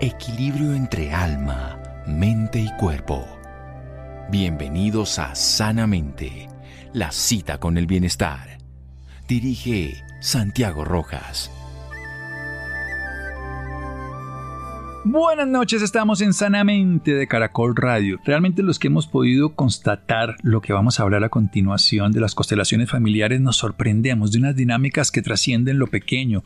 Equilibrio entre alma, mente y cuerpo. Bienvenidos a Sanamente, la cita con el bienestar. Dirige Santiago Rojas. Buenas noches, estamos en Sanamente de Caracol Radio. Realmente los que hemos podido constatar lo que vamos a hablar a continuación de las constelaciones familiares nos sorprendemos de unas dinámicas que trascienden lo pequeño,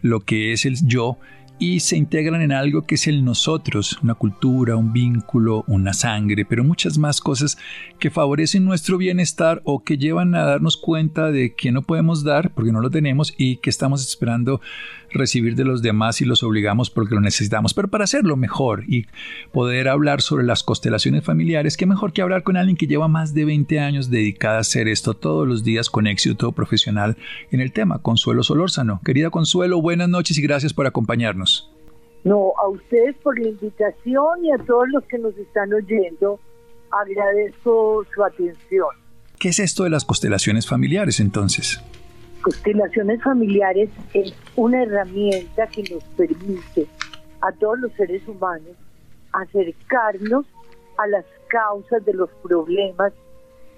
lo que es el yo y se integran en algo que es el nosotros, una cultura, un vínculo, una sangre, pero muchas más cosas que favorecen nuestro bienestar o que llevan a darnos cuenta de que no podemos dar porque no lo tenemos y que estamos esperando recibir de los demás y los obligamos porque lo necesitamos. Pero para hacerlo mejor y poder hablar sobre las constelaciones familiares, qué mejor que hablar con alguien que lleva más de 20 años dedicada a hacer esto todos los días con éxito profesional en el tema, Consuelo Solórzano. Querida Consuelo, buenas noches y gracias por acompañarnos. No, a ustedes por la invitación y a todos los que nos están oyendo, agradezco su atención. ¿Qué es esto de las constelaciones familiares entonces? Constelaciones familiares es una herramienta que nos permite a todos los seres humanos acercarnos a las causas de los problemas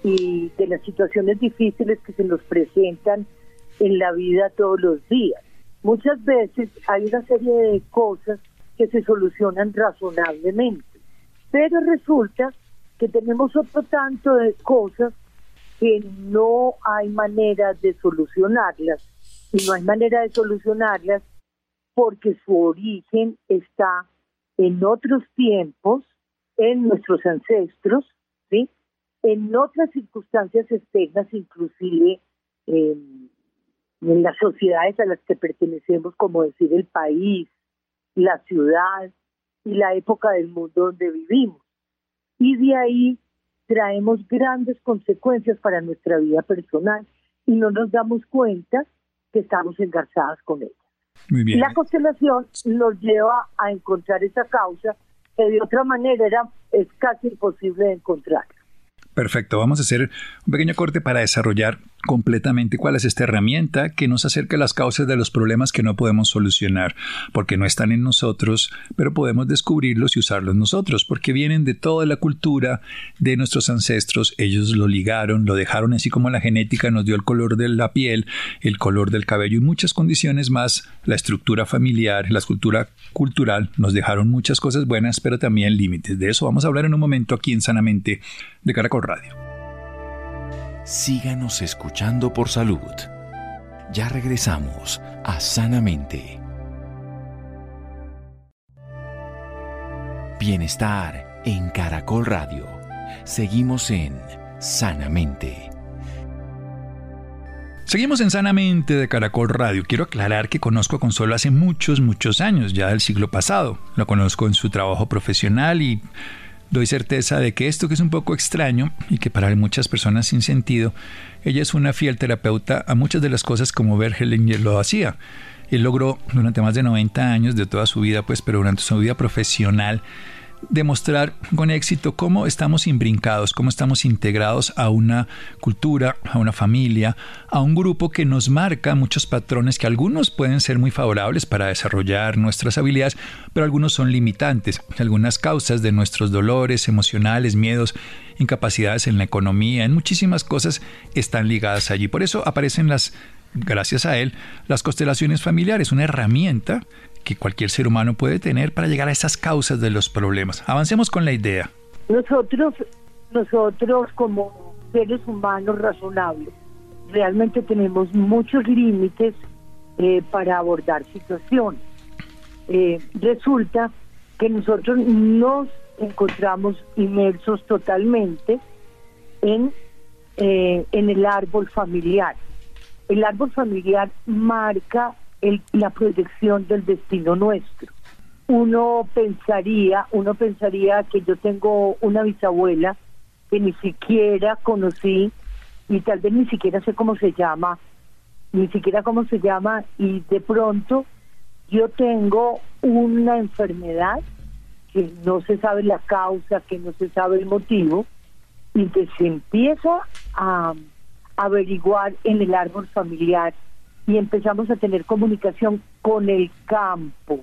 y de las situaciones difíciles que se nos presentan en la vida todos los días. Muchas veces hay una serie de cosas que se solucionan razonablemente, pero resulta que tenemos otro tanto de cosas que no hay manera de solucionarlas. Y no hay manera de solucionarlas porque su origen está en otros tiempos, en nuestros ancestros, ¿sí? en otras circunstancias externas, inclusive en las sociedades a las que pertenecemos, como decir el país, la ciudad y la época del mundo donde vivimos. Y de ahí traemos grandes consecuencias para nuestra vida personal y no nos damos cuenta que estamos engarzadas con ella. Muy bien. La constelación nos lleva a encontrar esa causa que de otra manera era, es casi imposible de encontrar. Perfecto, vamos a hacer un pequeño corte para desarrollar completamente cuál es esta herramienta que nos acerca a las causas de los problemas que no podemos solucionar, porque no están en nosotros, pero podemos descubrirlos y usarlos nosotros, porque vienen de toda la cultura de nuestros ancestros, ellos lo ligaron, lo dejaron así como la genética nos dio el color de la piel, el color del cabello y muchas condiciones más, la estructura familiar, la escultura cultural, nos dejaron muchas cosas buenas, pero también límites. De eso vamos a hablar en un momento aquí en Sanamente de Caracol Radio síganos escuchando por salud. Ya regresamos a Sanamente. Bienestar en Caracol Radio. Seguimos en Sanamente. Seguimos en Sanamente de Caracol Radio. Quiero aclarar que conozco a Consuelo hace muchos, muchos años, ya del siglo pasado. Lo conozco en su trabajo profesional y doy certeza de que esto que es un poco extraño y que para muchas personas sin sentido, ella es una fiel terapeuta a muchas de las cosas como Bergelinger lo hacía. Él logró durante más de 90 años de toda su vida, pues, pero durante su vida profesional, demostrar con éxito cómo estamos imbrincados, cómo estamos integrados a una cultura, a una familia, a un grupo que nos marca muchos patrones que algunos pueden ser muy favorables para desarrollar nuestras habilidades, pero algunos son limitantes. Algunas causas de nuestros dolores emocionales, miedos, incapacidades en la economía, en muchísimas cosas están ligadas allí. Por eso aparecen las gracias a él, las constelaciones familiares, una herramienta que cualquier ser humano puede tener para llegar a esas causas de los problemas. Avancemos con la idea. Nosotros, nosotros como seres humanos razonables, realmente tenemos muchos límites eh, para abordar situaciones. Eh, resulta que nosotros nos encontramos inmersos totalmente en, eh, en el árbol familiar. El árbol familiar marca la proyección del destino nuestro. Uno pensaría, uno pensaría que yo tengo una bisabuela que ni siquiera conocí y tal vez ni siquiera sé cómo se llama, ni siquiera cómo se llama y de pronto yo tengo una enfermedad que no se sabe la causa, que no se sabe el motivo y que se empieza a averiguar en el árbol familiar y empezamos a tener comunicación con el campo,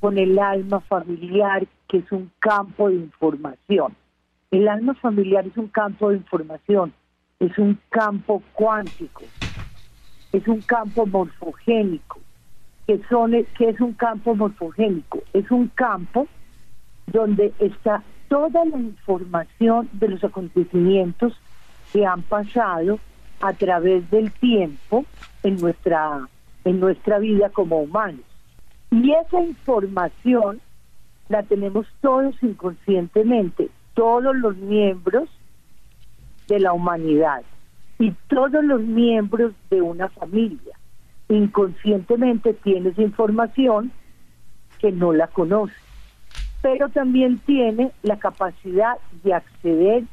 con el alma familiar, que es un campo de información. El alma familiar es un campo de información, es un campo cuántico, es un campo morfogénico. que es un campo morfogénico? Es un campo donde está toda la información de los acontecimientos que han pasado a través del tiempo en nuestra, en nuestra vida como humanos. Y esa información la tenemos todos inconscientemente, todos los miembros de la humanidad y todos los miembros de una familia. Inconscientemente tienes información que no la conoce, pero también tiene la capacidad de acceder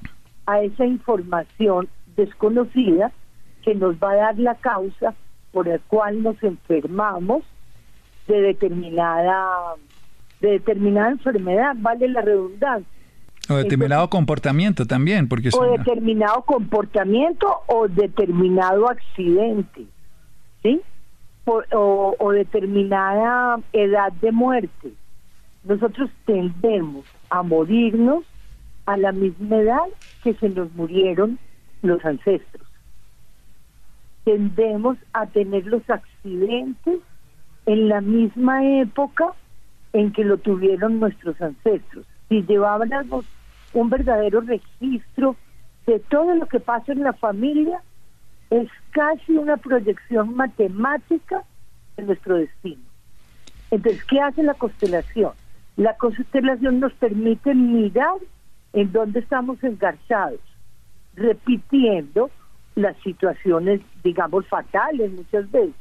a esa información desconocida que nos va a dar la causa por la cual nos enfermamos de determinada de determinada enfermedad, vale la redundancia. O determinado comportamiento también, porque o determinado comportamiento o determinado accidente, ¿sí? o, o determinada edad de muerte. Nosotros tendemos a morirnos a la misma edad que se nos murieron los ancestros. Tendemos a tener los accidentes en la misma época en que lo tuvieron nuestros ancestros. Si llevábamos un verdadero registro de todo lo que pasa en la familia, es casi una proyección matemática de nuestro destino. Entonces, ¿qué hace la constelación? La constelación nos permite mirar en dónde estamos engarzados, repitiendo las situaciones, digamos, fatales muchas veces,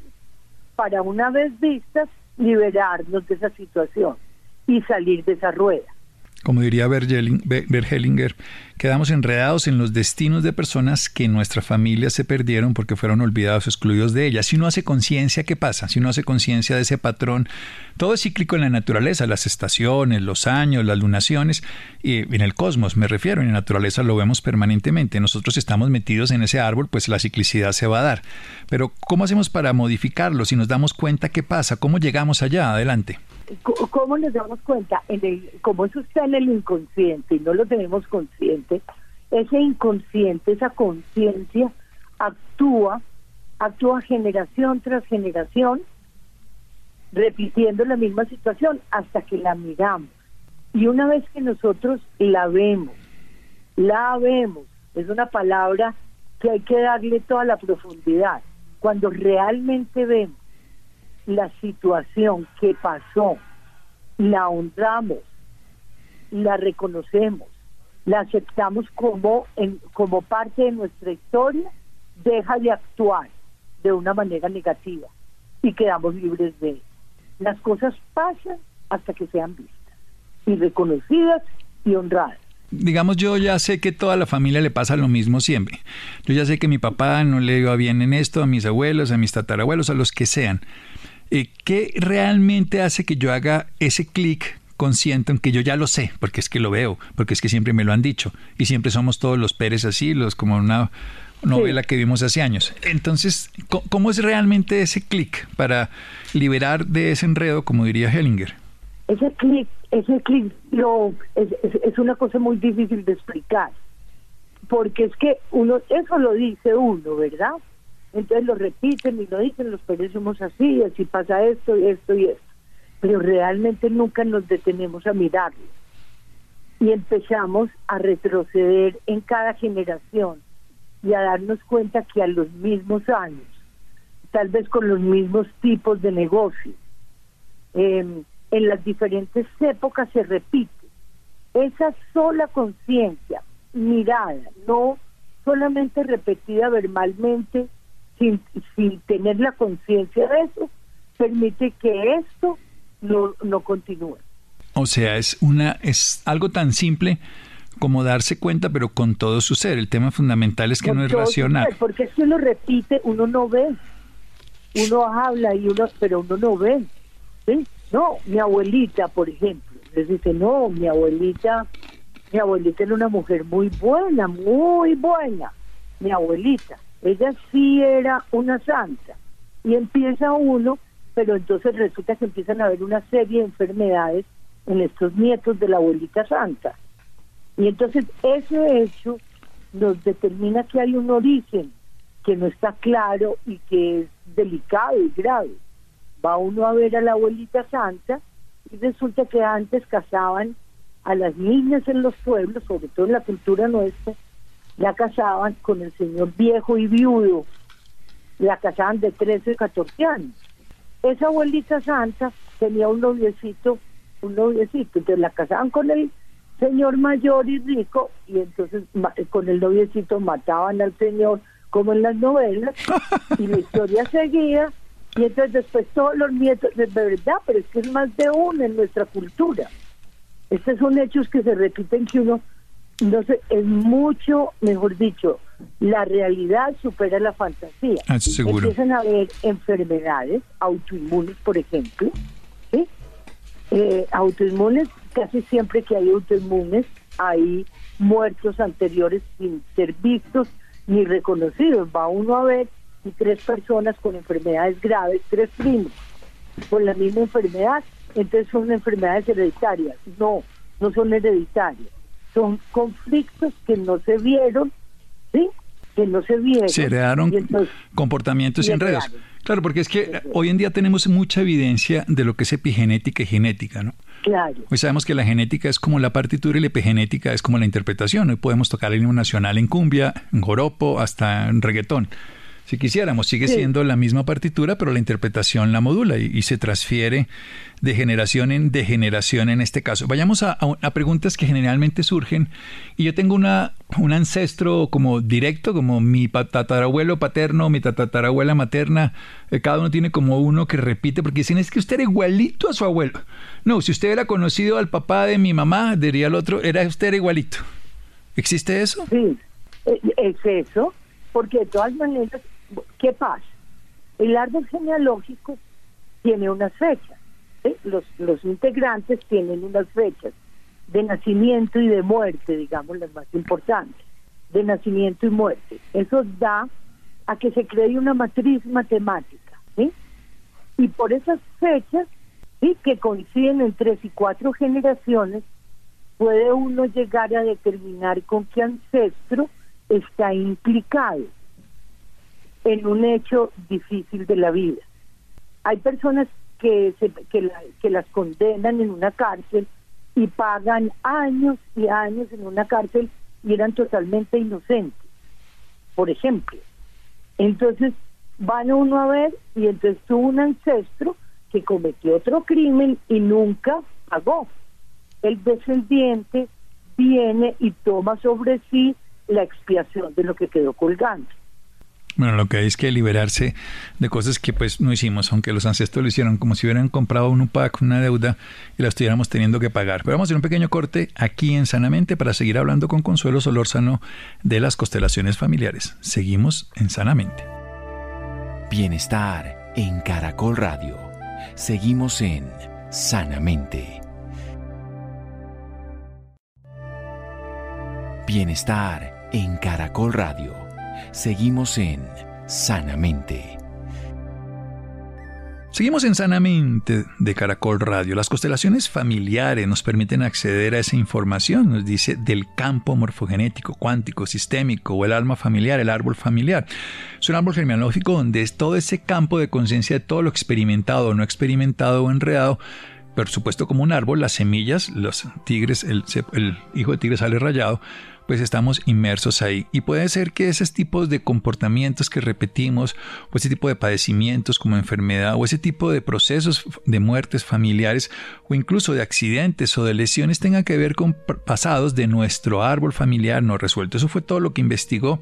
para una vez vistas liberarnos de esa situación y salir de esa rueda como diría Bergelinger, quedamos enredados en los destinos de personas que en nuestra familia se perdieron porque fueron olvidados excluidos de ella. Si uno hace conciencia, ¿qué pasa? Si uno hace conciencia de ese patrón, todo es cíclico en la naturaleza, las estaciones, los años, las lunaciones, y en el cosmos me refiero, en la naturaleza lo vemos permanentemente. Nosotros estamos metidos en ese árbol, pues la ciclicidad se va a dar. Pero ¿cómo hacemos para modificarlo? Si nos damos cuenta, ¿qué pasa? ¿Cómo llegamos allá? Adelante. ¿Cómo nos damos cuenta? En el, como eso está en el inconsciente y no lo tenemos consciente, ese inconsciente, esa conciencia actúa, actúa generación tras generación, repitiendo la misma situación hasta que la miramos. Y una vez que nosotros la vemos, la vemos, es una palabra que hay que darle toda la profundidad. Cuando realmente vemos la situación que pasó, la honramos, la reconocemos, la aceptamos como, en, como parte de nuestra historia, deja de actuar de una manera negativa y quedamos libres de él. Las cosas pasan hasta que sean vistas y reconocidas y honradas digamos, yo ya sé que toda la familia le pasa lo mismo siempre. Yo ya sé que mi papá no le iba bien en esto, a mis abuelos, a mis tatarabuelos, a los que sean. Eh, ¿Qué realmente hace que yo haga ese clic consciente, aunque yo ya lo sé, porque es que lo veo, porque es que siempre me lo han dicho, y siempre somos todos los Pérez así, los como una novela que vimos hace años. Entonces, ¿cómo es realmente ese clic para liberar de ese enredo, como diría Hellinger? Ese clic, ese clic lo, es, es, una cosa muy difícil de explicar, porque es que uno, eso lo dice uno, ¿verdad? Entonces lo repiten y lo dicen, los Pérez somos así, así pasa esto y esto y esto. Pero realmente nunca nos detenemos a mirarlo. Y empezamos a retroceder en cada generación y a darnos cuenta que a los mismos años, tal vez con los mismos tipos de negocio, em, en las diferentes épocas se repite. Esa sola conciencia, mirada, no solamente repetida verbalmente, sin, sin tener la conciencia de eso, permite que esto no, no continúe. O sea, es una es algo tan simple como darse cuenta, pero con todo su ser. El tema fundamental es que no es racional. porque si uno repite, uno no ve. Uno habla y uno, pero uno no ve. ¿sí? No, mi abuelita, por ejemplo, les dice, no, mi abuelita, mi abuelita era una mujer muy buena, muy buena. Mi abuelita ella sí era una santa. Y empieza uno pero entonces resulta que empiezan a haber una serie de enfermedades en estos nietos de la abuelita santa. Y entonces ese hecho nos determina que hay un origen que no está claro y que es delicado y grave. Va uno a ver a la abuelita santa y resulta que antes casaban a las niñas en los pueblos, sobre todo en la cultura nuestra, la casaban con el señor viejo y viudo, la casaban de 13 o 14 años. Esa abuelita santa tenía un noviecito, un noviecito, entonces la casaban con el señor mayor y rico y entonces con el noviecito mataban al señor como en las novelas y la historia seguía y entonces después todos los nietos, de verdad, pero es que es más de uno en nuestra cultura. Estos son hechos que se repiten que uno, no sé, es mucho, mejor dicho, la realidad supera la fantasía. Ah, seguro. Empiezan a haber enfermedades autoinmunes, por ejemplo, ¿sí? Eh, autoinmunes, casi siempre que hay autoinmunes, hay muertos anteriores sin ser vistos ni reconocidos. Va uno a ver y tres personas con enfermedades graves, tres primos con la misma enfermedad, entonces son enfermedades hereditarias. No, no son hereditarias. Son conflictos que no se vieron, ¿sí? Que no se vieron. Se heredaron comportamientos y enredos. Claro, porque es que hoy en día tenemos mucha evidencia de lo que es epigenética y genética, ¿no? Claro. Hoy sabemos que la genética es como la partitura y la epigenética es como la interpretación. Hoy podemos tocar el himno nacional en cumbia, en joropo, hasta en reggaetón si quisiéramos. Sigue siendo la misma partitura, pero la interpretación la modula y, se transfiere de generación en de generación en este caso. Vayamos a, preguntas que generalmente surgen. Y yo tengo una, un ancestro como directo, como mi tatarabuelo paterno, mi tatarabuela materna. Eh, cada uno tiene como uno que repite, porque dicen, es que usted era igualito a su abuelo. No, si usted era conocido al papá de mi mamá, diría el otro, era usted era igualito. ¿Existe eso? Sí, eh, es eso, porque de todas maneras ¿Qué pasa? El árbol genealógico tiene unas fechas. Los, los integrantes tienen unas fechas de nacimiento y de muerte, digamos, las más importantes, de nacimiento y muerte. Eso da a que se cree una matriz matemática. ¿sí? Y por esas fechas, ¿sí? que coinciden en tres y cuatro generaciones, puede uno llegar a determinar con qué ancestro está implicado en un hecho difícil de la vida. Hay personas que, se, que, las condenan en una cárcel y pagan años y años en una cárcel y eran totalmente inocentes, por ejemplo. Entonces van uno a ver y entonces tuvo un ancestro que cometió otro crimen y nunca pagó. El descendiente viene y toma sobre sí la expiación de lo que quedó colgando. Bueno, lo que hay es que liberarse de cosas que pues no hicimos, aunque los ancestros lo hicieron como si hubieran comprado un UPAC, una deuda y la estuviéramos teniendo que pagar. Pero vamos a hacer un pequeño corte aquí en Sanamente para seguir hablando con Consuelo Solórzano de las constelaciones familiares. Seguimos en Sanamente. Bienestar en Caracol Radio. Seguimos en Sanamente. Bienestar en Caracol Radio Seguimos en Sanamente. Seguimos en Sanamente de Caracol Radio. Las constelaciones familiares nos permiten acceder a esa información, nos dice, del campo morfogenético, cuántico, sistémico o el alma familiar, el árbol familiar. Es un árbol genealógico donde es todo ese campo de conciencia de todo lo experimentado no experimentado o enredado por supuesto como un árbol, las semillas, los tigres, el, el, hijo de tigre sale rayado, pues estamos inmersos ahí. Y puede ser que esos tipos de comportamientos que repetimos, o ese tipo de padecimientos como enfermedad, o ese tipo de procesos de muertes familiares, o incluso de accidentes o de lesiones, tengan que ver con pasados de nuestro árbol familiar no resuelto. Eso fue todo lo que investigó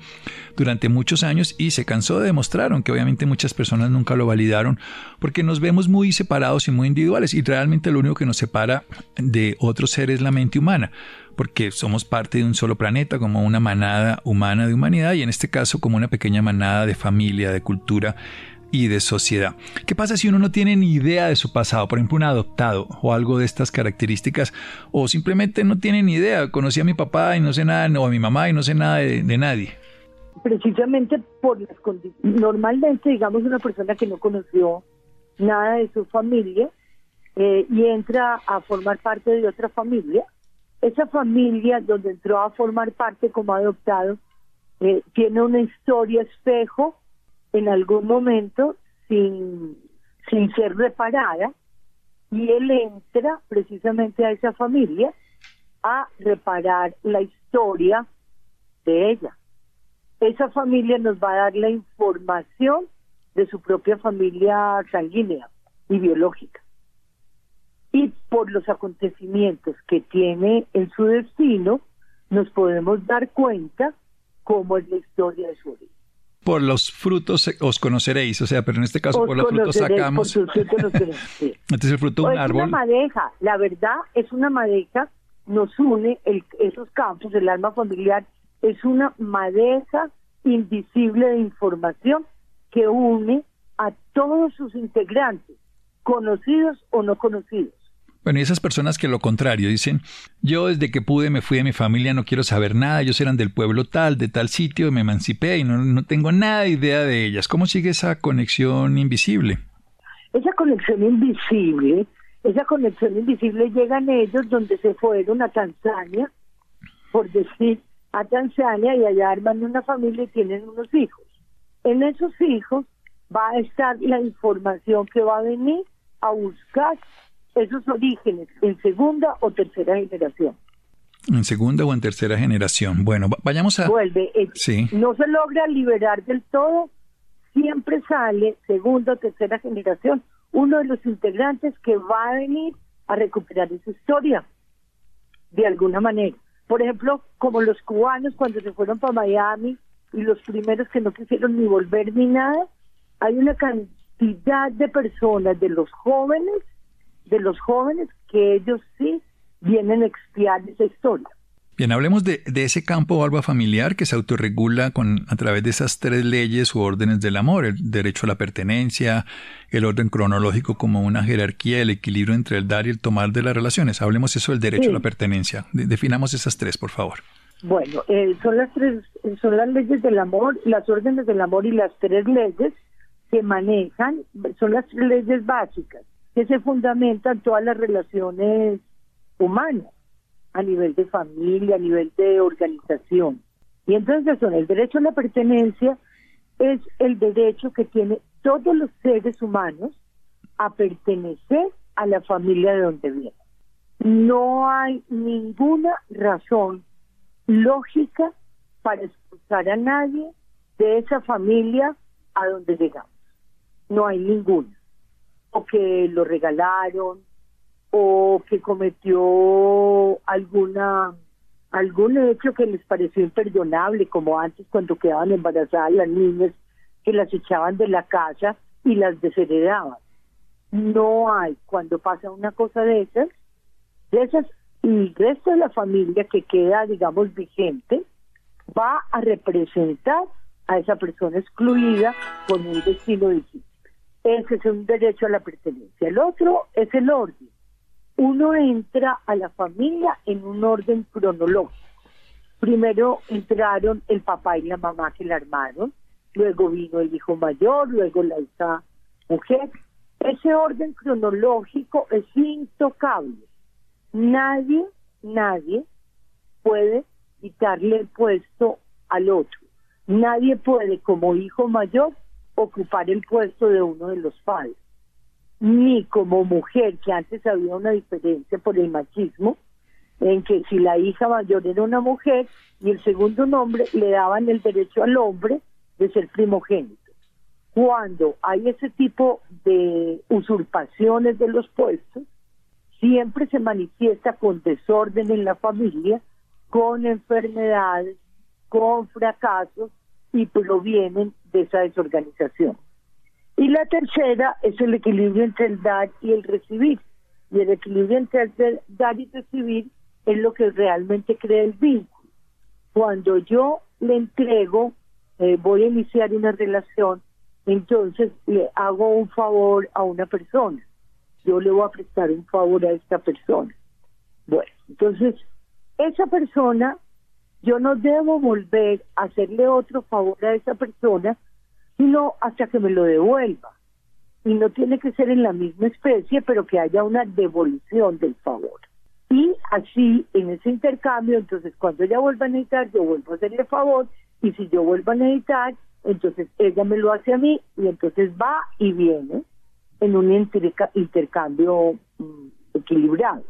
durante muchos años y se cansó de demostrar, aunque obviamente muchas personas nunca lo validaron, porque nos vemos muy separados y muy individuales, y realmente lo único que nos separa de otros seres es la mente humana porque somos parte de un solo planeta, como una manada humana de humanidad y en este caso como una pequeña manada de familia, de cultura y de sociedad. ¿Qué pasa si uno no tiene ni idea de su pasado? Por ejemplo, un adoptado o algo de estas características, o simplemente no tiene ni idea. Conocí a mi papá y no sé nada, o a mi mamá y no sé nada de, nadie. Precisamente por las condiciones. Normalmente, digamos, una persona que no conoció nada de su familia eh, y entra a formar parte de otra familia. Esa familia donde entró a formar parte como adoptado eh, tiene una historia espejo en algún momento sin, sin ser reparada y él entra precisamente a esa familia a reparar la historia de ella. Esa familia nos va a dar la información de su propia familia sanguínea y biológica. Y por los acontecimientos que tiene en su destino, nos podemos dar cuenta cómo es la historia de su origen. Por los frutos os conoceréis, o sea, pero en este caso por los frutos sacamos. Entonces el fruto de un árbol. Es una madeja, la verdad es una madeja, nos une el, esos campos, el alma familiar, es una madeja invisible de información que une a todos sus integrantes, conocidos o no conocidos. Bueno, y esas personas que lo contrario dicen, yo desde que pude me fui de mi familia, no quiero saber nada, ellos eran del pueblo tal, de tal sitio, me emancipé y no, no tengo nada de idea de ellas. ¿Cómo sigue esa conexión invisible? Esa conexión invisible, esa conexión invisible llegan ellos donde se fueron a Tanzania, por decir, a Tanzania y allá arman una familia y tienen unos hijos. En esos hijos va a estar la información que va a venir a buscar esos orígenes en segunda o tercera generación. En segunda o en tercera generación. Bueno, vayamos a... Vuelve. Eh, sí. No se logra liberar del todo, siempre sale segunda o tercera generación uno de los integrantes que va a venir a recuperar esa historia, de alguna manera. Por ejemplo, como los cubanos cuando se fueron para Miami y los primeros que no quisieron ni volver ni nada, hay una cantidad de personas, de los jóvenes, de los jóvenes que ellos sí vienen a expiar esa historia. Bien, hablemos de, ese campo alba familiar que se autorregula con, a través de esas tres leyes u órdenes del amor, el derecho a la pertenencia, el orden cronológico como una jerarquía, el equilibrio entre el dar y el tomar de las relaciones. Hablemos eso del derecho a la pertenencia. definamos esas tres, por favor. Bueno, eh, son las tres, son las leyes del amor, las órdenes del amor y las tres leyes que manejan, son las tres leyes básicas que se fundamentan todas las relaciones humanas a nivel de familia, a nivel de organización. Y entonces son el derecho a la pertenencia es el derecho que tiene todos los seres humanos a pertenecer a la familia de donde vienen. No hay ninguna razón lógica para expulsar a nadie de esa familia a donde llegamos. No hay ninguna o que lo regalaron o que cometió alguna algún hecho que les pareció imperdonable, como antes cuando quedaban embarazadas las niñas, que las echaban de la casa y las desheredaban. No hay, cuando pasa una cosa de esas, de esas, el resto de la familia que queda, digamos, vigente, va a representar a esa persona excluida con un destino distinto. Ese es un derecho a la pertenencia. El otro es el orden. Uno entra a la familia en un orden cronológico. Primero entraron el papá y la mamá que la armaron, luego vino el hijo mayor, luego la hija mujer. Ese orden cronológico es intocable. Nadie, nadie puede quitarle el puesto al otro. Nadie puede, como hijo mayor, ocupar el puesto de uno de los padres, ni como mujer, que antes había una diferencia por el machismo, en que si la hija mayor era una mujer y el segundo nombre le daban el derecho al hombre de ser primogénito. Cuando hay ese tipo de usurpaciones de los puestos, siempre se manifiesta con desorden en la familia, con enfermedades, con fracasos y provienen de esa desorganización. Y la tercera es el equilibrio entre el dar y el recibir. Y el equilibrio entre el dar y recibir es lo que realmente crea el vínculo. Cuando yo le entrego, eh, voy a iniciar una relación, entonces le hago un favor a una persona. Yo le voy a prestar un favor a esta persona. Bueno, entonces esa persona yo no debo volver a hacerle otro favor a esa persona, sino hasta que me lo devuelva. y no tiene que ser en la misma especie, pero que haya una devolución del favor. Y así, en ese intercambio, entonces cuando ella vuelva a necesitar, yo vuelvo a hacerle favor, y si yo vuelvo a necesitar, entonces ella me lo hace a mí, y entonces va y viene en un intercambio mm, equilibrado.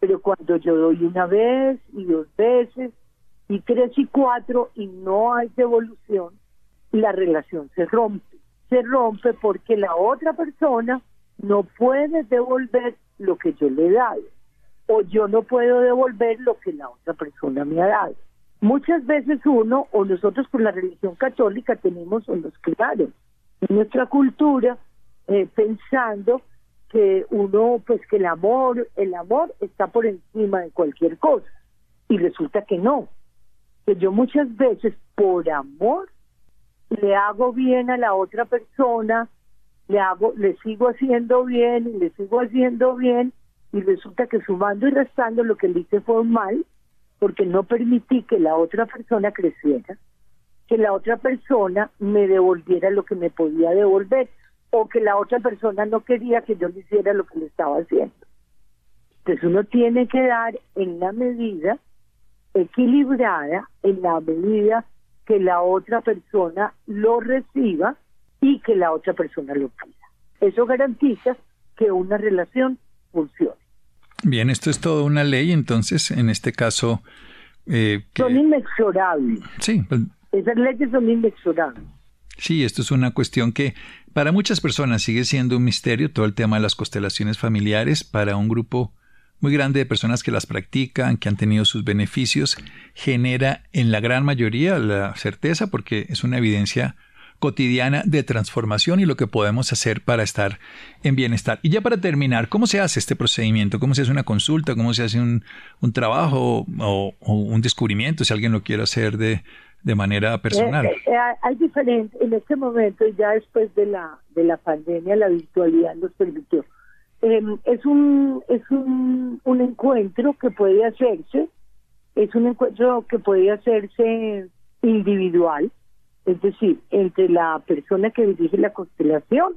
Pero cuando yo doy una vez y dos veces y tres y cuatro y no hay devolución, la relación se rompe. Se rompe porque la otra persona no puede devolver lo que yo le he dado o yo no puedo devolver lo que la otra persona me ha dado. Muchas veces uno o nosotros por la religión católica tenemos o nos crearon en nuestra cultura eh, pensando que uno, pues que el amor, el amor está por encima de cualquier cosa. Y resulta que no. Que yo muchas veces por amor le hago bien a la otra persona, le hago, le sigo haciendo bien le sigo haciendo bien y resulta que sumando y restando lo que le hice fue mal porque no permití que la otra persona creciera, que la otra persona me devolviera lo que me podía devolver o que la otra persona no quería que yo le hiciera lo que le estaba haciendo. Entonces uno tiene que dar en la medida equilibrada, en la medida que la otra persona lo reciba y que la otra persona lo pida. Eso garantiza que una relación funcione. Bien, esto es toda una ley, entonces, en este caso... Eh, son inexorables. Sí. Esas leyes son inexorables. Sí, esto es una cuestión que para muchas personas sigue siendo un misterio todo el tema de las constelaciones familiares. Para un grupo muy grande de personas que las practican, que han tenido sus beneficios, genera en la gran mayoría la certeza porque es una evidencia cotidiana de transformación y lo que podemos hacer para estar en bienestar. Y ya para terminar, ¿cómo se hace este procedimiento? ¿Cómo se hace una consulta? ¿Cómo se hace un, trabajo o, un descubrimiento si alguien lo quiere hacer de, de manera personal? Eh, eh, eh, hay diferentes, en este momento, ya después de la, de la pandemia, la virtualidad nos permitió. Em, es un, es un, un encuentro que puede hacerse, es un encuentro que puede hacerse individual, es decir, entre la persona que dirige la constelación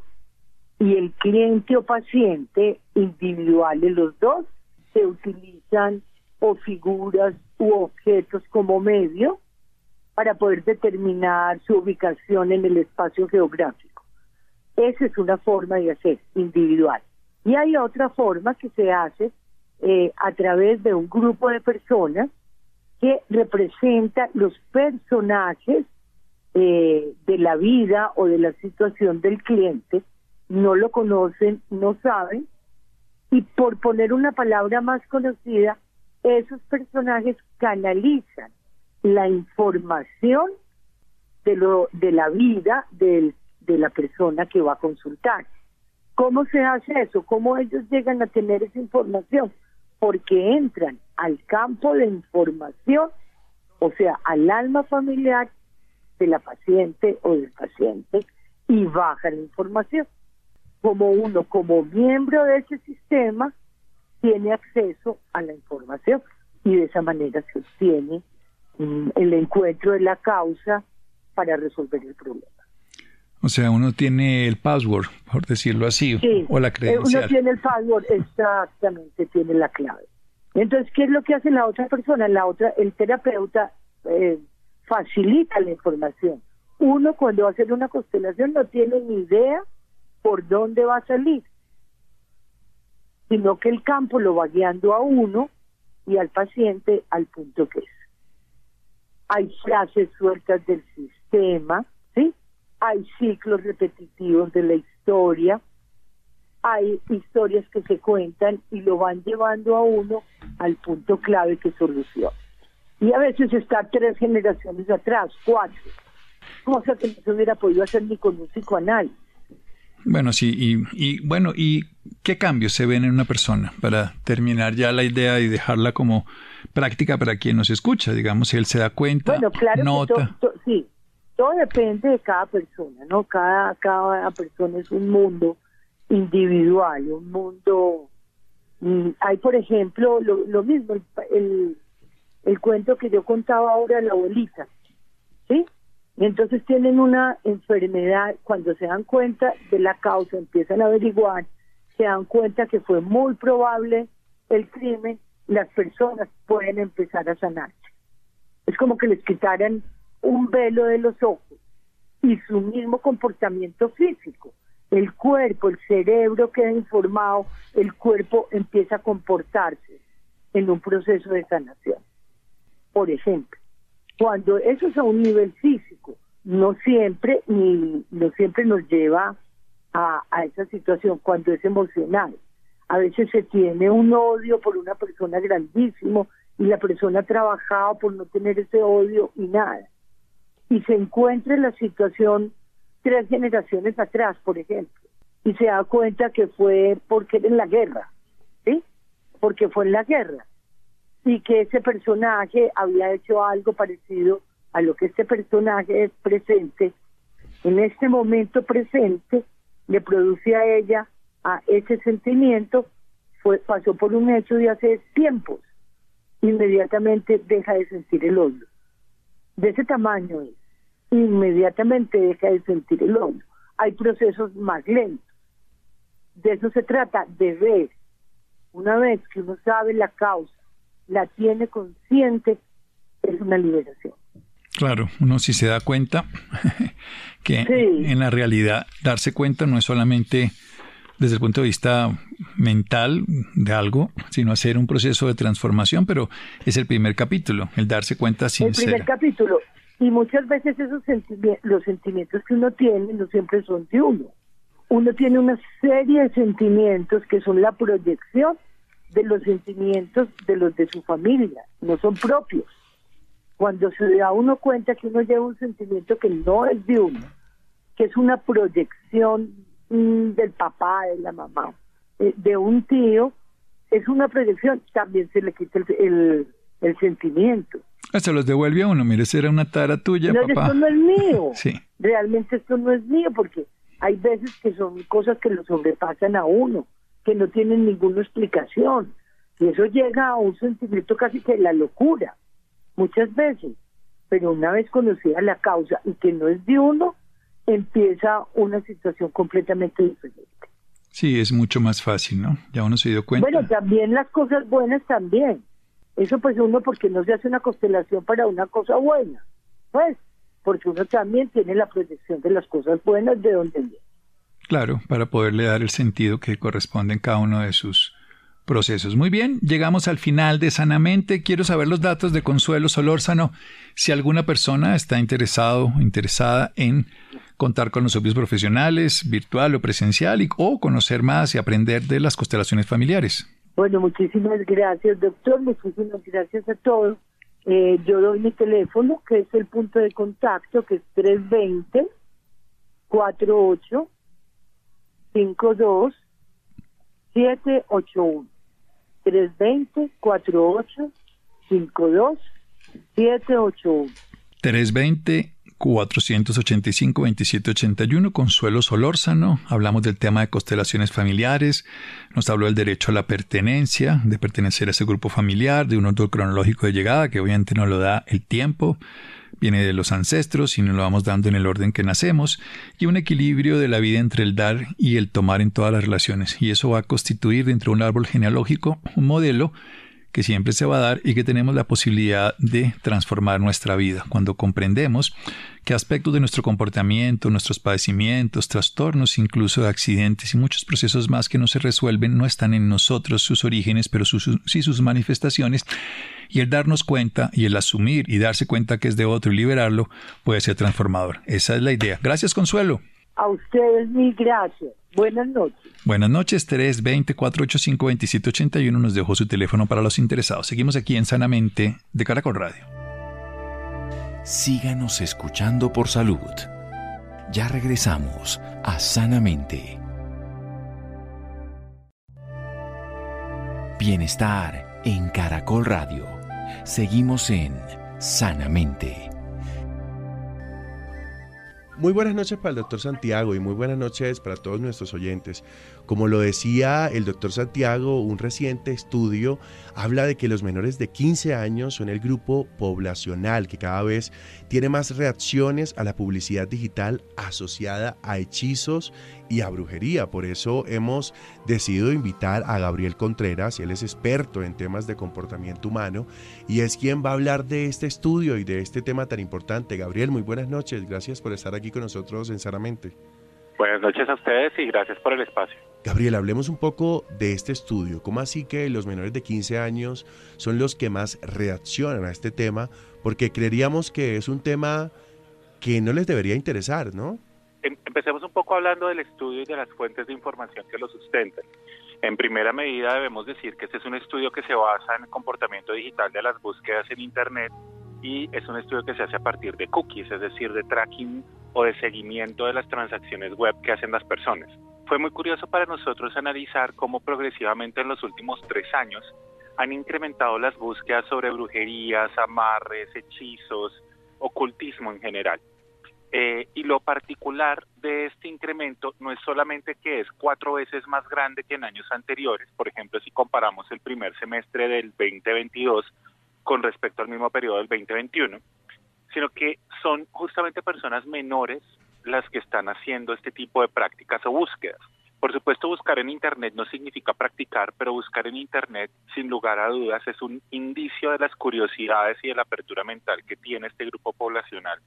y el cliente o paciente individuales, los dos, se utilizan o figuras u objetos como medio para poder determinar su ubicación en el espacio geográfico. Esa es una forma de hacer individual. Y hay otra forma que se hace eh, a través de un grupo de personas que representa los personajes eh, de la vida o de la situación del cliente, no lo conocen, no saben, y por poner una palabra más conocida, esos personajes canalizan la información de lo de la vida de la persona que va a consultar. ¿Cómo se hace eso? ¿Cómo ellos llegan a tener esa información? Porque entran al campo de información, o sea, al alma familiar de la paciente o del paciente y bajan la información. Como uno, como miembro de ese sistema, tiene acceso a la información y de esa manera se obtiene Mm, el encuentro de la causa para resolver el problema. O sea, uno tiene el password, por decirlo así, o la credencial. Uno tiene el password, exactamente, tiene la clave. Entonces, ¿qué es lo que hace la otra persona? La otra, el terapeuta eh, facilita la información. Uno cuando va a hacer una constelación no tiene ni idea por dónde va a salir, sino que el campo lo va guiando a uno y al paciente al punto que es hay frases sueltas del sistema. Hay ciclos repetitivos de la historia, hay historias que se cuentan y lo van llevando a uno al punto clave que soluciona. Y a veces está tres generaciones atrás, cuatro, cosa que no se hubiera podido hacer ni con un psicoanálisis. Bueno, sí, y, y, bueno, ¿y qué cambios se ven en una persona para terminar ya la idea y dejarla como práctica para quien nos escucha? Digamos, si él se da cuenta, bueno, claro nota. sí, todo depende de cada persona, ¿no? Cada, cada persona es un mundo individual, un mundo... Mm, hay, por ejemplo, lo, lo mismo, el, el, el cuento que yo contaba ahora, la abuelita, ¿sí? Entonces tienen una enfermedad, cuando se dan cuenta de la causa, empiezan a averiguar, se dan cuenta que fue muy probable el crimen, las personas pueden empezar a sanarse. Es como que les quitaran un velo de los ojos y su mismo comportamiento físico. El cuerpo, el cerebro queda informado, el cuerpo empieza a comportarse en un proceso de sanación. Por ejemplo, cuando eso es a un nivel físico, no siempre ni no siempre nos lleva a, a esa situación cuando es emocional. A veces se tiene un odio por una persona grandísimo y la persona ha trabajado por no tener ese odio y nada. Y se encuentra en la situación tres generaciones atrás, por ejemplo, y se da cuenta que fue porque era en la guerra, ¿sí? Porque fue en la guerra y que ese personaje había hecho algo parecido a lo que este personaje es presente, en este momento presente le produce a ella a ese sentimiento, fue, pasó por un hecho de hace tiempos, inmediatamente deja de sentir el odio. De ese tamaño es, inmediatamente deja de sentir el odio. Hay procesos más lentos. De eso se trata, de ver. Una vez que uno sabe la causa, la tiene consciente, es una liberación. Claro, uno si se da cuenta que en la realidad darse cuenta no es solamente desde el punto de vista mental de algo, sino hacer un proceso de transformación, pero es el primer capítulo, el darse cuenta sin El primer capítulo. Y muchas veces esos sentimientos, los sentimientos que uno tiene no siempre son de uno. Uno tiene una serie de sentimientos que son la proyección de los sentimientos de los de su familia, no son propios. Cuando se da uno cuenta que uno lleva un sentimiento que no es de uno, que es una proyección mm, del papá, de la mamá, eh, de un tío, es una proyección, también se le quita el, el, sentimiento. Ah, se los devuelve a uno, mire, esa era una tara tuya, no, papá. Esto no es mío. sí. Realmente esto no es mío porque hay veces que son cosas que lo sobrepasan a uno que no tienen ninguna explicación. Y eso llega a un sentimiento casi que de la locura, muchas veces. Pero una vez conocida la causa y que no es de uno, empieza una situación completamente diferente. Sí, es mucho más fácil, ¿no? Ya uno se dio cuenta. Bueno, también las cosas buenas también. Eso pues uno porque no se hace una constelación para una cosa buena. Pues, porque uno también tiene la proyección de las cosas buenas de donde viene. Claro, para poderle dar el sentido que corresponde en cada uno de sus procesos. Muy bien, llegamos al final de Sanamente. Quiero saber los datos de Consuelo Solórzano. Si alguna persona está interesado interesada en contar con los servicios profesionales, virtual o presencial, y, o conocer más y aprender de las constelaciones familiares. Bueno, muchísimas gracias, doctor. Muchísimas gracias a todos. Eh, yo doy mi teléfono, que es el punto de contacto, que es 320 48 52 781 320 48 52 781 320 485-2781, Consuelo Solórzano. Hablamos del tema de constelaciones familiares. Nos habló del derecho a la pertenencia, de pertenecer a ese grupo familiar, de un orden cronológico de llegada, que obviamente no lo da el tiempo viene de los ancestros y nos lo vamos dando en el orden que nacemos, y un equilibrio de la vida entre el dar y el tomar en todas las relaciones. Y eso va a constituir dentro de un árbol genealógico un modelo que siempre se va a dar y que tenemos la posibilidad de transformar nuestra vida cuando comprendemos que aspectos de nuestro comportamiento, nuestros padecimientos, trastornos, incluso de accidentes y muchos procesos más que no se resuelven no están en nosotros sus orígenes, pero sí sus manifestaciones. Y el darnos cuenta y el asumir y darse cuenta que es de otro y liberarlo puede ser transformador. Esa es la idea. Gracias, Consuelo. A ustedes mil gracias. Buenas noches. Buenas noches, 320 485 2781 nos dejó su teléfono para los interesados. Seguimos aquí en Sanamente de Caracol Radio. Síganos escuchando por salud. Ya regresamos a Sanamente. Bienestar en Caracol Radio. Seguimos en Sanamente. Muy buenas noches para el doctor Santiago y muy buenas noches para todos nuestros oyentes. Como lo decía el doctor Santiago, un reciente estudio habla de que los menores de 15 años son el grupo poblacional que cada vez tiene más reacciones a la publicidad digital asociada a hechizos y a brujería. Por eso hemos decidido invitar a Gabriel Contreras, él es experto en temas de comportamiento humano y es quien va a hablar de este estudio y de este tema tan importante. Gabriel, muy buenas noches, gracias por estar aquí con nosotros en. Buenas noches a ustedes y gracias por el espacio. Gabriel, hablemos un poco de este estudio. ¿Cómo así que los menores de 15 años son los que más reaccionan a este tema? Porque creeríamos que es un tema que no les debería interesar, ¿no? Em, empecemos un poco hablando del estudio y de las fuentes de información que lo sustentan. En primera medida debemos decir que este es un estudio que se basa en el comportamiento digital de las búsquedas en Internet y es un estudio que se hace a partir de cookies, es decir, de tracking o de seguimiento de las transacciones web que hacen las personas. Fue muy curioso para nosotros analizar cómo progresivamente en los últimos tres años han incrementado las búsquedas sobre brujerías, amarres, hechizos, ocultismo en general. Eh, y lo particular de este incremento no es solamente que es cuatro veces más grande que en años anteriores, por ejemplo, si comparamos el primer semestre del 2022 con respecto al mismo periodo del 2021, sino que son justamente personas menores las que están haciendo este tipo de prácticas o búsquedas. Por supuesto, buscar en Internet no significa practicar, pero buscar en Internet, sin lugar a dudas, es un indicio de las curiosidades y de la apertura mental que tiene este grupo poblacional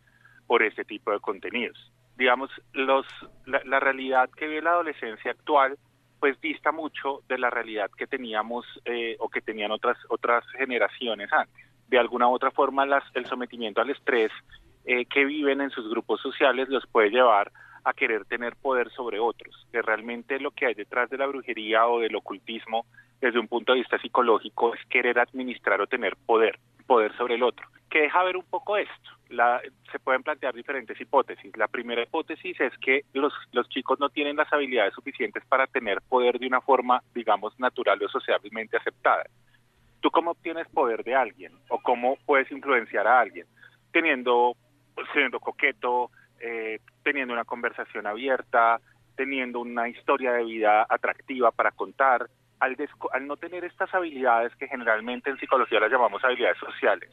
por este tipo de contenidos. Digamos, los, la, realidad que ve la adolescencia actual pues dista mucho de la realidad que teníamos eh, o que tenían otras otras generaciones antes. De alguna u otra forma, las, el sometimiento al estrés eh, que viven en sus grupos sociales los puede llevar a querer tener poder sobre otros, que realmente lo que hay detrás de la brujería o del ocultismo desde un punto de vista psicológico es querer administrar o tener poder, poder sobre el otro que deja ver un poco esto. La, se pueden plantear diferentes hipótesis. La primera hipótesis es que los, los chicos no tienen las habilidades suficientes para tener poder de una forma, digamos, natural o socialmente aceptada. ¿Tú cómo obtienes poder de alguien? ¿O cómo puedes influenciar a alguien? Teniendo, siendo coqueto, eh, teniendo una conversación abierta, teniendo una historia de vida atractiva para contar. Al, al no tener estas habilidades que generalmente en psicología las llamamos habilidades sociales,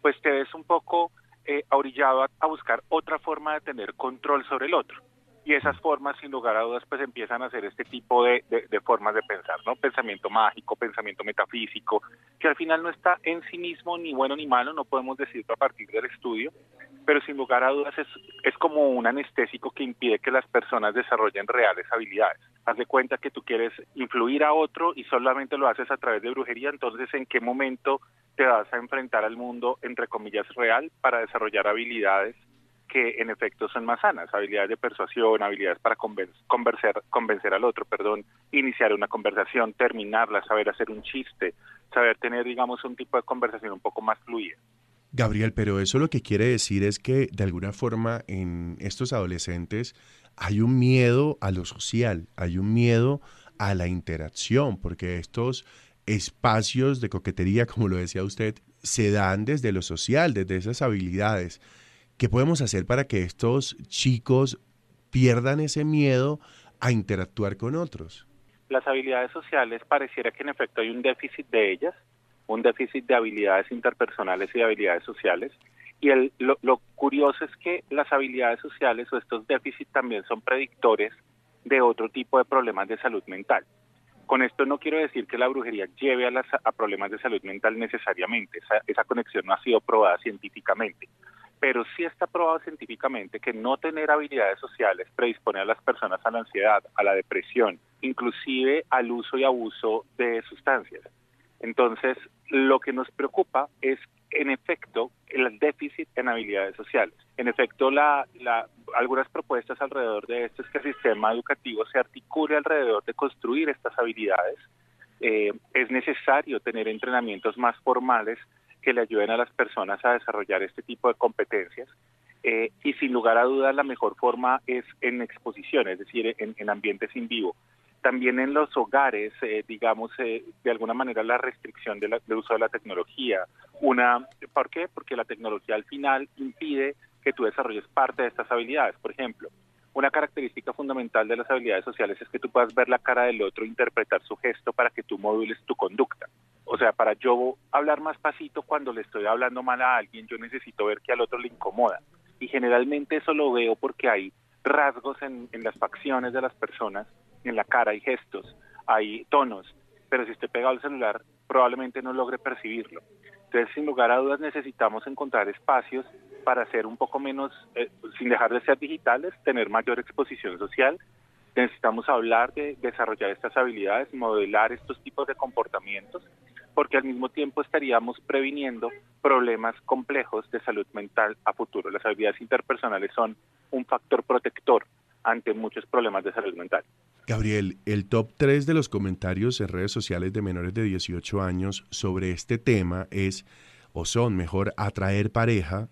pues te ves un poco eh, ahorillado a, buscar otra forma de tener control sobre el otro. Y esas formas, sin lugar a dudas, pues empiezan a ser este tipo de, de, formas de pensar, ¿no? Pensamiento mágico, pensamiento metafísico, que al final no está en sí mismo ni bueno ni malo, no podemos decirlo a partir del estudio, pero sin lugar a dudas es, es como un anestésico que impide que las personas desarrollen reales habilidades. Haz de cuenta que tú quieres influir a otro y solamente lo haces a través de brujería, entonces ¿en qué momento te vas a enfrentar al mundo, entre comillas, real para desarrollar habilidades que en efecto son más sanas, habilidades de persuasión, habilidades para convencer, convencer al otro, perdón, iniciar una conversación, terminarla, saber hacer un chiste, saber tener, digamos, un tipo de conversación un poco más fluida. Gabriel, pero eso lo que quiere decir es que de alguna forma en estos adolescentes hay un miedo a lo social, hay un miedo a la interacción, porque estos espacios de coquetería, como lo decía usted, se dan desde lo social, desde esas habilidades. ¿Qué podemos hacer para que estos chicos pierdan ese miedo a interactuar con otros? Las habilidades sociales pareciera que en efecto hay un déficit de ellas, un déficit de habilidades interpersonales y de habilidades sociales. Y el, lo, curioso es que las habilidades sociales o estos déficits también son predictores de otro tipo de problemas de salud mental. Con esto no quiero decir que la brujería lleve a, las, a problemas de salud mental necesariamente, esa, esa conexión no ha sido probada científicamente, pero sí está probado científicamente que no tener habilidades sociales predispone a las personas a la ansiedad, a la depresión, inclusive al uso y abuso de sustancias. Entonces, lo que nos preocupa es, en efecto, el déficit en habilidades sociales. En efecto, la, la, algunas propuestas alrededor de esto es que el sistema educativo se articule alrededor de construir estas habilidades. Eh, es necesario tener entrenamientos más formales que le ayuden a las personas a desarrollar este tipo de competencias. Eh, y sin lugar a dudas, la mejor forma es en exposición, es decir, en, en ambientes en vivo también en los hogares, eh, digamos, eh, de alguna manera la restricción de del uso de la tecnología. Una, ¿Por qué? Porque la tecnología al final impide que tú desarrolles parte de estas habilidades. Por ejemplo, una característica fundamental de las habilidades sociales es que tú puedas ver la cara del otro, interpretar su gesto para que tú modules tu conducta. O sea, para yo hablar más pasito cuando le estoy hablando mal a alguien, yo necesito ver que al otro le incomoda. Y generalmente eso lo veo porque hay rasgos en las facciones de las personas, en la cara hay gestos, hay tonos, pero si estoy pegado al celular probablemente no logre percibirlo. Entonces, sin lugar a dudas, necesitamos encontrar espacios para ser un poco menos, eh, sin dejar de ser digitales, tener mayor exposición social. Necesitamos hablar de desarrollar estas habilidades, modelar estos tipos de comportamientos, porque al mismo tiempo estaríamos previniendo problemas complejos de salud mental a futuro. Las habilidades interpersonales son un factor protector ante muchos problemas de salud mental. Gabriel, el top 3 de los comentarios en redes sociales de menores de 18 años sobre este tema es o son mejor atraer pareja,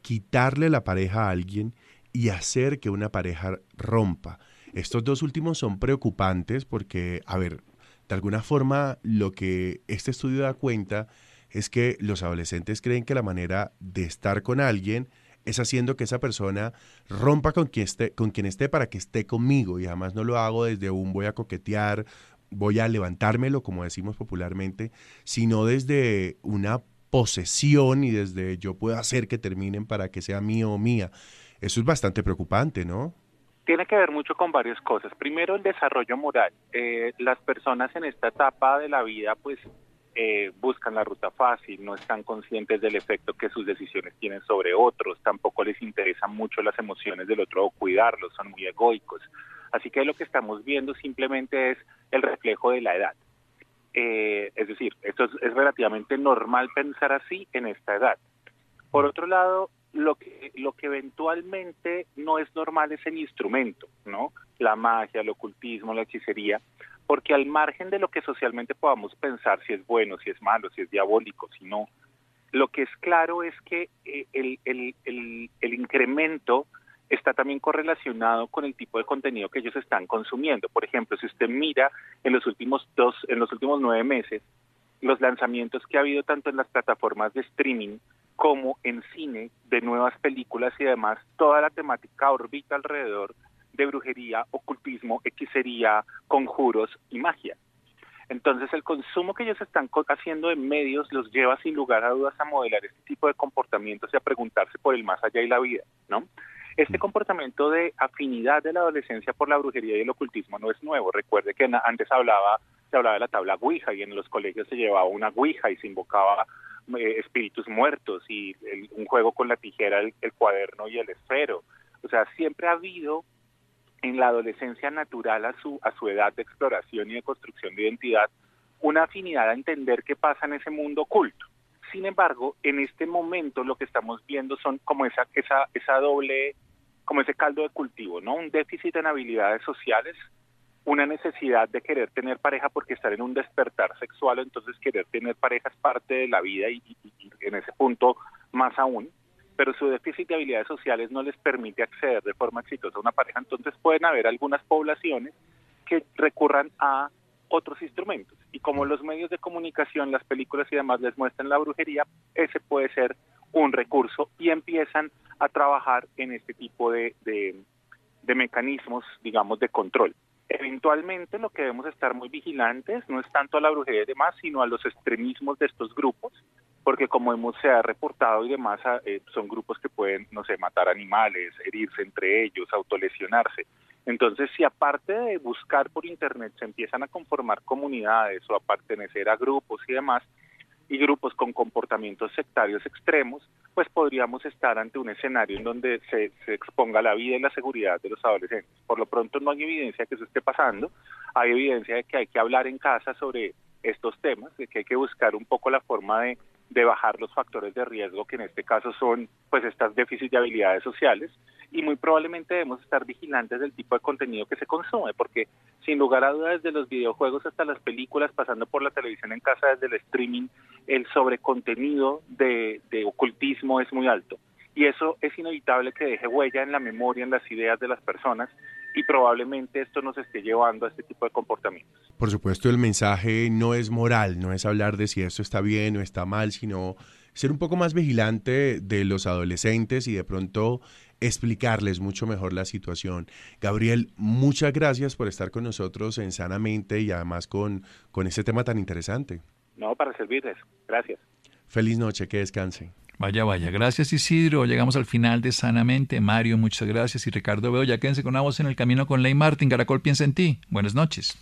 quitarle la pareja a alguien y hacer que una pareja rompa. Estos dos últimos son preocupantes porque, a ver, de alguna forma lo que este estudio da cuenta es que los adolescentes creen que la manera de estar con alguien es haciendo que esa persona rompa con quien esté, con quien esté para que esté conmigo y además no lo hago desde un voy a coquetear, voy a levantármelo, como decimos popularmente, sino desde una posesión y desde yo puedo hacer que terminen para que sea mío o mía. Eso es bastante preocupante, ¿no? Tiene que ver mucho con varias cosas. Primero, el desarrollo moral. Eh, las personas en esta etapa de la vida, pues eh, buscan la ruta fácil, no están conscientes del efecto que sus decisiones tienen sobre otros, tampoco les interesan mucho las emociones del otro o cuidarlos, son muy egoicos. Así que lo que estamos viendo simplemente es el reflejo de la edad. Eh, es decir, esto es, relativamente normal pensar así en esta edad. Por otro lado, lo que, lo que eventualmente no es normal es el instrumento, ¿no? La magia, el ocultismo, la hechicería, porque al margen de lo que socialmente podamos pensar, si es bueno, si es malo, si es diabólico, si no, lo que es claro es que eh, el, incremento está también correlacionado con el tipo de contenido que ellos están consumiendo. Por ejemplo, si usted mira en los últimos dos, en los últimos nueve meses, los lanzamientos que ha habido tanto en las plataformas de streaming como en cine de nuevas películas y demás, toda la temática orbita alrededor de brujería, ocultismo, hechicería, conjuros y magia. Entonces el consumo que ellos están haciendo de medios los lleva sin lugar a dudas a modelar este tipo de comportamientos y a preguntarse por el más allá y la vida, ¿no? Este mm. comportamiento de afinidad de la adolescencia por la brujería y el ocultismo no es nuevo. Recuerde que antes hablaba, se hablaba de la tabla Ouija y en los colegios se llevaba una Ouija y se invocaba eh, espíritus muertos y un juego con la tijera, el, el cuaderno y el esfero. O sea, siempre ha habido en la adolescencia natural a su, a su edad de exploración y de construcción de identidad, una afinidad a entender qué pasa en ese mundo oculto. Sin embargo, en este momento lo que estamos viendo son como esa, esa, esa doble, como ese caldo de cultivo, ¿no? Un déficit en habilidades sociales, una necesidad de querer tener pareja porque estar en un despertar sexual, entonces querer tener pareja es parte de la vida y en ese punto más aún, pero su déficit de habilidades sociales no les permite acceder de forma exitosa a una pareja. Entonces pueden haber algunas poblaciones que recurran a otros instrumentos. Y como los medios de comunicación, las películas y demás les muestran la brujería, ese puede ser un recurso y empiezan a trabajar en este tipo de, de, de mecanismos, digamos, de control. Eventualmente lo que debemos estar muy vigilantes no es tanto a la brujería y demás, sino a los extremismos de estos grupos, porque como hemos se ha reportado y demás, eh, son grupos que pueden, no sé, matar animales, herirse entre ellos, autolesionarse. Entonces, si aparte de buscar por Internet se empiezan a conformar comunidades o a pertenecer a grupos y demás, y grupos con comportamientos sectarios extremos, pues podríamos estar ante un escenario en donde se, se, exponga la vida y la seguridad de los adolescentes. Por lo pronto no hay evidencia de que eso esté pasando, hay evidencia de que hay que hablar en casa sobre estos temas, de que hay que buscar un poco la forma de de bajar los factores de riesgo, que en este caso son pues estas déficits de habilidades sociales, y muy probablemente debemos estar vigilantes del tipo de contenido que se consume, porque sin lugar a dudas desde los videojuegos hasta las películas, pasando por la televisión en casa, desde el streaming, el sobrecontenido de, de ocultismo es muy alto. Y eso es inevitable que deje huella en la memoria, en las ideas de las personas, y probablemente esto nos esté llevando a este tipo de comportamientos. Por supuesto, el mensaje no es moral, no es hablar de si esto está bien o está mal, sino ser un poco más vigilante de los adolescentes y de pronto explicarles mucho mejor la situación. Gabriel, muchas gracias por estar con nosotros en Sanamente y además con, con este tema tan interesante. No, para servirles. Gracias. Feliz noche, que descanse. Vaya, vaya. Gracias Isidro. Llegamos al final de Sanamente. Mario, muchas gracias. Y Ricardo Veo, ya quédense con una voz en el camino con Ley Martin. Caracol piensa en ti. Buenas noches.